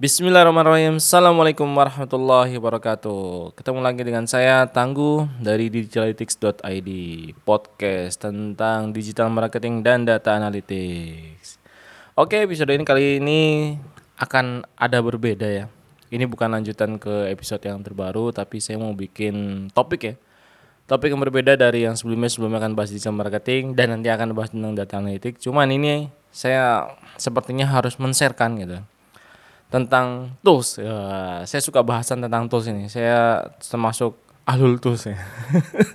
Bismillahirrahmanirrahim. Assalamualaikum warahmatullahi wabarakatuh. Ketemu lagi dengan saya Tangguh dari digitalytics.id Podcast tentang digital marketing dan data analytics. Oke episode ini kali ini akan ada berbeda ya. Ini bukan lanjutan ke episode yang terbaru Tapi saya mau bikin topik ya. Topik yang berbeda dari yang sebelumnya. Sebelumnya akan bahas digital marketing Dan nanti akan bahas tentang data analytics. Cuman ini saya sepertinya harus men-sharekan gitu tentang tools. Ya, saya suka bahasan tentang tools ini. Saya termasuk ahlul tools ya.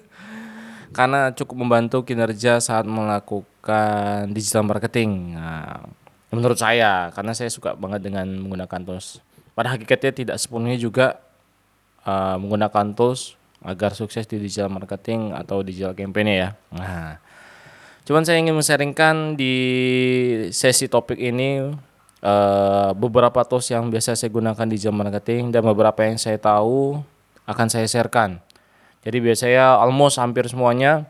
Karena cukup membantu kinerja saat melakukan digital marketing. Nah, menurut saya, karena saya suka banget dengan menggunakan tools. Pada hakikatnya tidak sepenuhnya juga uh, menggunakan tools agar sukses di digital marketing atau digital campaign ya. Nah, cuman saya ingin men-sharingkan di sesi topik ini uh, beberapa tools yang biasa saya gunakan di jam marketing dan beberapa yang saya tahu akan saya sharekan. Jadi biasanya almost hampir semuanya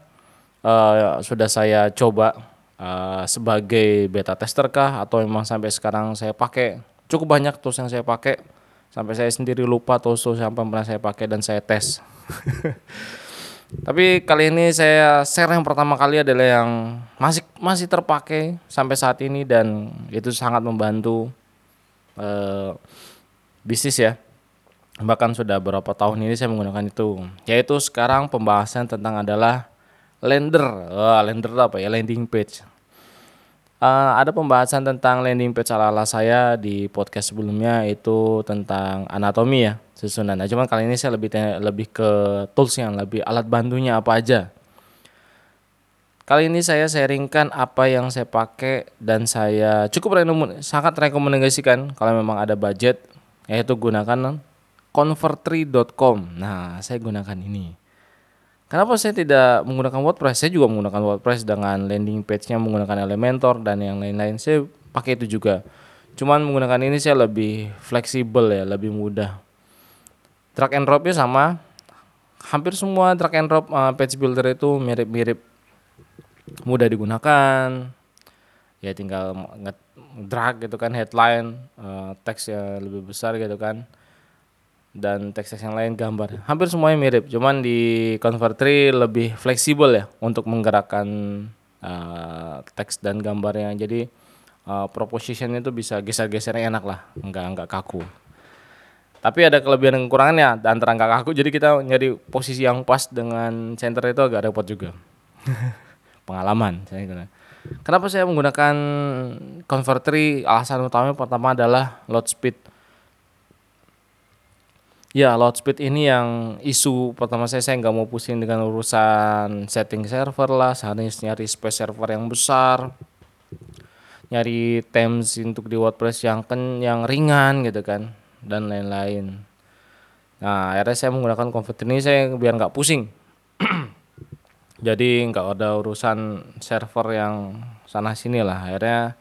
uh, sudah saya coba uh, sebagai beta tester kah atau memang sampai sekarang saya pakai cukup banyak tools yang saya pakai sampai saya sendiri lupa tools-tools yang pernah saya pakai dan saya tes. Tapi kali ini saya share yang pertama kali adalah yang masih masih terpakai sampai saat ini dan itu sangat membantu uh, bisnis ya. Bahkan sudah beberapa tahun ini saya menggunakan itu. Yaitu sekarang pembahasan tentang adalah lender. Lender apa ya? Landing page. Uh, ada pembahasan tentang landing page ala-ala saya di podcast sebelumnya itu tentang anatomi ya susunan. Nah, cuman kali ini saya lebih lebih ke tools yang lebih alat bantunya apa aja. Kali ini saya sharingkan apa yang saya pakai dan saya cukup rekom sangat rekomendasikan kalau memang ada budget yaitu gunakan convertri.com. Nah, saya gunakan ini. Kenapa saya tidak menggunakan WordPress? Saya juga menggunakan WordPress dengan landing page-nya menggunakan Elementor dan yang lain-lain. Saya pakai itu juga. Cuman menggunakan ini saya lebih fleksibel ya, lebih mudah. Drag and drop-nya sama. Hampir semua drag and drop uh, page builder itu mirip-mirip mudah digunakan. Ya tinggal drag gitu kan headline, uh, teksnya lebih besar gitu kan dan teks-teks yang lain gambar. Hampir semuanya mirip, cuman di Convertri lebih fleksibel ya untuk menggerakkan uh, teks dan gambarnya. Jadi uh, proposition itu bisa geser-gesernya enak lah, enggak enggak kaku. Tapi ada kelebihan dan kekurangannya antara kaku, jadi kita nyari posisi yang pas dengan center itu agak repot juga. Pengalaman saya kira. Kenapa saya menggunakan Convertri? Alasan utamanya pertama adalah load speed Ya, load speed ini yang isu pertama saya saya nggak mau pusing dengan urusan setting server lah, harus nyari space server yang besar, nyari themes untuk di WordPress yang ken yang ringan gitu kan dan lain-lain. Nah, akhirnya saya menggunakan Convert ini saya biar nggak pusing. Jadi nggak ada urusan server yang sana sini lah. Akhirnya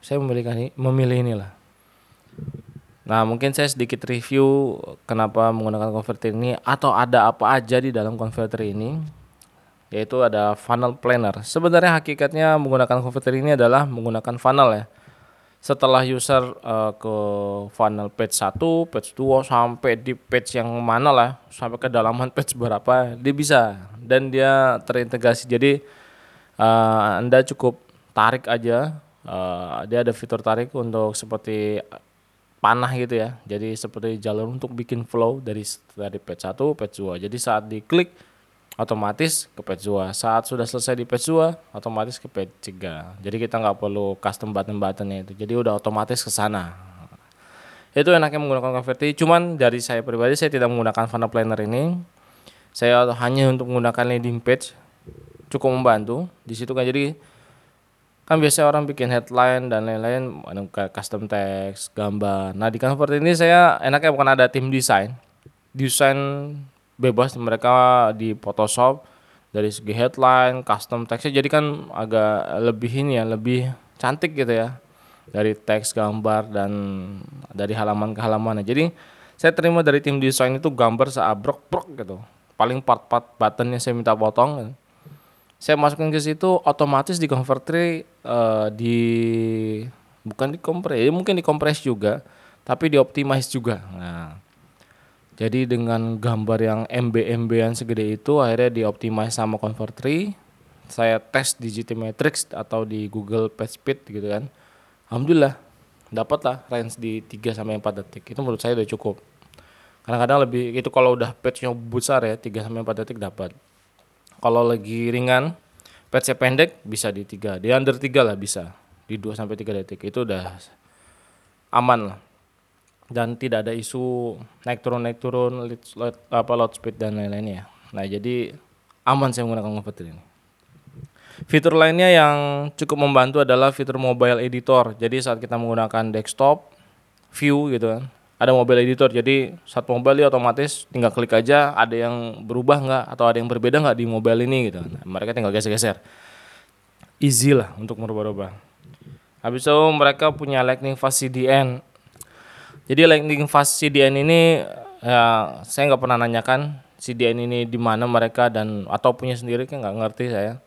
saya memilih memilih inilah. Nah, mungkin saya sedikit review kenapa menggunakan converter ini atau ada apa aja di dalam converter ini. Yaitu ada funnel planner. Sebenarnya hakikatnya menggunakan converter ini adalah menggunakan funnel ya. Setelah user uh, ke funnel page 1, page 2 sampai di page yang mana lah, sampai ke dalaman page berapa, dia bisa dan dia terintegrasi. Jadi uh, Anda cukup tarik aja uh, dia ada fitur tarik untuk seperti panah gitu ya. Jadi seperti jalur untuk bikin flow dari dari page 1 page 2. Jadi saat diklik otomatis ke page 2. Saat sudah selesai di page 2 otomatis ke page 3. Jadi kita nggak perlu custom button-buttonnya itu. Jadi udah otomatis ke sana. Itu enaknya menggunakan Converti. Cuman dari saya pribadi saya tidak menggunakan funnel planner ini. Saya hanya untuk menggunakan landing page cukup membantu. Di situ kan jadi kan biasanya orang bikin headline dan lain-lain custom text gambar nah di Canva ini saya enaknya bukan ada tim desain desain bebas mereka di Photoshop dari segi headline custom textnya jadi kan agak lebih ini ya lebih cantik gitu ya dari teks gambar dan dari halaman ke halaman jadi saya terima dari tim desain itu gambar seabrok-brok gitu. Paling part-part buttonnya saya minta potong. Saya masukin ke situ otomatis di converter uh, di bukan di kompres ya mungkin di kompres juga tapi dioptimize juga. Nah, jadi dengan gambar yang MB-MB-an segede itu akhirnya dioptimize sama Convert3. Saya tes di GT Matrix atau di Google PageSpeed gitu kan. Alhamdulillah dapat lah range di 3 sampai 4 detik. Itu menurut saya udah cukup. Kadang-kadang lebih itu kalau udah patch-nya besar ya 3 sampai 4 detik dapat. Kalau lagi ringan, patch-nya pendek bisa di 3. Di under 3 lah bisa. Di 2 sampai 3 detik. Itu udah aman lah dan tidak ada isu naik turun naik turun load, apa load speed dan lain-lainnya. Nah jadi aman saya menggunakan Converter ini. Fitur lainnya yang cukup membantu adalah fitur mobile editor. Jadi saat kita menggunakan desktop view gitu kan, ada mobile editor. Jadi saat mobile dia otomatis tinggal klik aja ada yang berubah nggak atau ada yang berbeda nggak di mobile ini gitu. Nah, mereka tinggal geser-geser. Easy lah untuk merubah-rubah. Habis itu mereka punya Lightning Fast CDN jadi landing fast CDN ini ya saya nggak pernah nanyakan CDN ini di mana mereka dan atau punya sendiri kan nggak ngerti saya.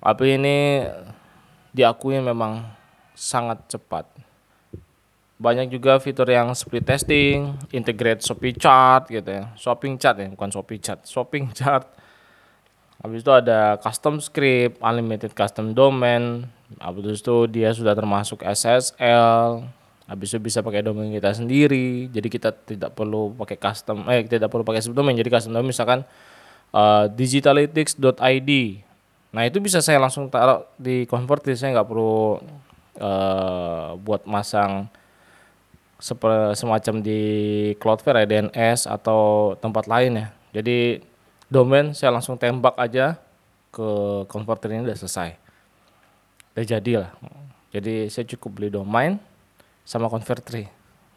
Tapi ini diakui memang sangat cepat. Banyak juga fitur yang split testing, integrate Shopee chart gitu ya. Shopping chart ya, bukan Shopee chart, shopping chart. Habis itu ada custom script, unlimited custom domain. Habis itu dia sudah termasuk SSL, habis itu bisa pakai domain kita sendiri. Jadi kita tidak perlu pakai custom eh tidak perlu pakai subdomain jadi custom domain misalkan uh, digitalytics.id nah itu bisa saya langsung taruh di convert. Saya nggak perlu uh, buat masang semacam di Cloudflare DNS atau tempat lain ya. Jadi domain saya langsung tembak aja ke converter ini udah selesai. Udah jadi lah jadi saya cukup beli domain sama Convertri.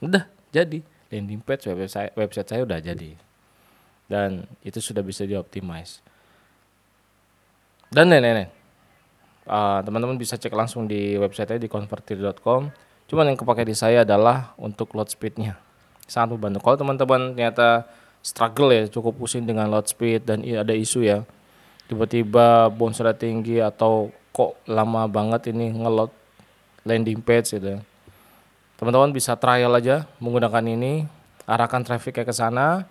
Udah jadi landing page website website saya udah jadi. Dan itu sudah bisa dioptimize. Dan nenek uh, teman-teman bisa cek langsung di website di convertir.com. Cuman yang kepake di saya adalah untuk load speednya. Sangat membantu. Kalau teman-teman ternyata struggle ya, cukup pusing dengan load speed dan ada isu ya. Tiba-tiba bounce rate tinggi atau kok lama banget ini ngeload landing page gitu ya teman-teman bisa trial aja menggunakan ini. Arahkan trafficnya ke sana.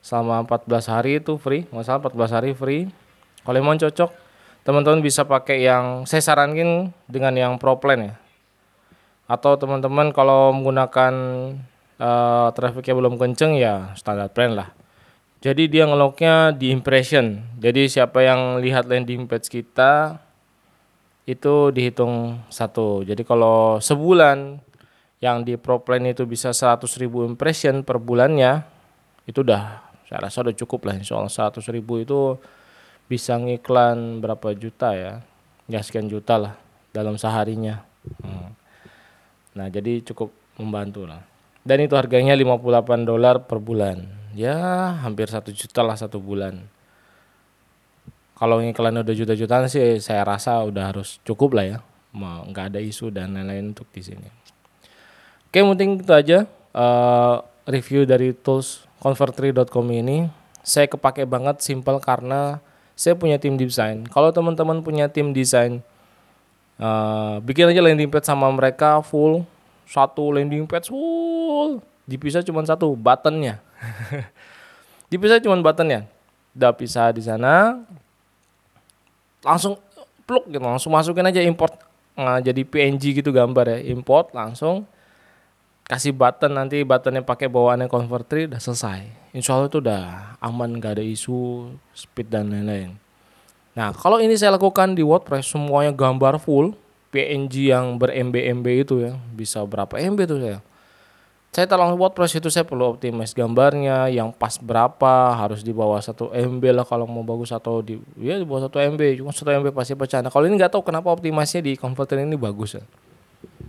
Selama 14 hari itu free. Nggak salah 14 hari free. Kalau mau cocok teman-teman bisa pakai yang saya sarankan dengan yang pro plan ya. Atau teman-teman kalau menggunakan uh, trafficnya belum kenceng ya standar plan lah. Jadi dia ngeloknya di impression. Jadi siapa yang lihat landing page kita itu dihitung satu. Jadi kalau sebulan yang di ProPlan itu bisa 100 ribu impression per bulannya itu udah saya rasa udah cukup lah. Allah 100 ribu itu bisa ngiklan berapa juta ya? Ya sekian juta lah dalam seharinya. Hmm. nah jadi cukup membantu lah. Dan itu harganya 58 dolar per bulan. Ya hampir satu juta lah satu bulan. Kalau ngiklan udah juta-jutaan sih saya rasa udah harus cukup lah ya. Nggak ada isu dan lain-lain untuk di sini Oke mungkin itu aja uh, review dari tools convertry.com ini. Saya kepake banget simple karena saya punya tim desain. Kalau teman-teman punya tim desain, uh, bikin aja landing page sama mereka full. Satu landing page full. Dipisah cuma satu buttonnya. Dipisah cuma buttonnya. Udah pisah di sana. Langsung plug gitu langsung masukin aja import. Nah, jadi PNG gitu gambar ya import langsung kasih button nanti buttonnya pakai bawaannya converter udah selesai. Insya Allah itu udah aman gak ada isu speed dan lain-lain. Nah kalau ini saya lakukan di WordPress semuanya gambar full PNG yang ber MB MB itu ya bisa berapa MB tuh saya. Saya taruh WordPress itu saya perlu optimize gambarnya yang pas berapa harus di bawah satu MB lah kalau mau bagus atau di ya di bawah satu MB cuma satu MB pasti pecah nah kalau ini nggak tahu kenapa optimasinya di converter ini bagus ya.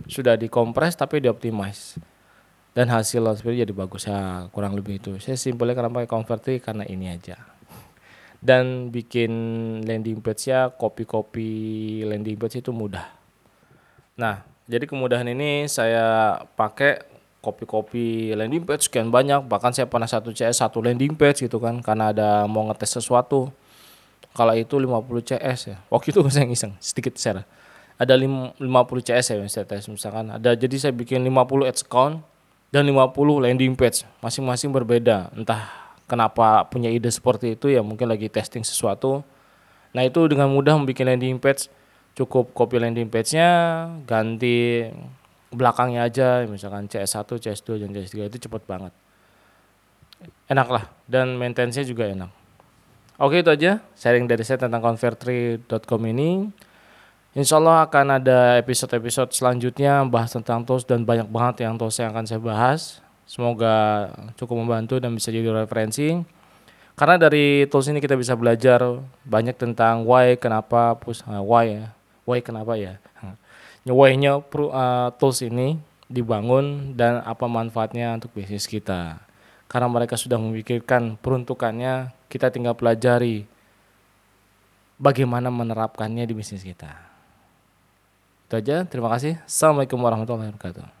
Sudah dikompres tapi dioptimize dan hasil seperti jadi bagus. Ya kurang lebih itu. Saya simpelnya kenapa converti karena ini aja. Dan bikin landing page ya copy-copy landing page itu mudah. Nah jadi kemudahan ini saya pakai copy-copy landing page sekian banyak. Bahkan saya pernah satu CS satu landing page gitu kan. Karena ada mau ngetes sesuatu. Kalau itu 50 CS ya. Waktu itu saya ngiseng sedikit share. Ada 50 CS ya saya tes misalkan. Ada jadi saya bikin 50 ads account dan 50 landing page masing-masing berbeda. Entah kenapa punya ide seperti itu ya mungkin lagi testing sesuatu. Nah itu dengan mudah membuat landing page cukup copy landing page-nya ganti belakangnya aja misalkan CS1, CS2 dan CS3 itu cepet banget. Enak lah dan maintenance-nya juga enak. Oke itu aja sharing dari saya tentang convertri.com ini Insya Allah akan ada episode-episode selanjutnya bahas tentang tools dan banyak banget yang tools yang akan saya bahas. Semoga cukup membantu dan bisa jadi referensi. Karena dari tools ini kita bisa belajar banyak tentang why, kenapa, push, uh, why ya, why kenapa ya. Why-nya uh, tools ini dibangun dan apa manfaatnya untuk bisnis kita. Karena mereka sudah memikirkan peruntukannya, kita tinggal pelajari bagaimana menerapkannya di bisnis kita. Itu aja, terima kasih. Assalamualaikum warahmatullahi wabarakatuh.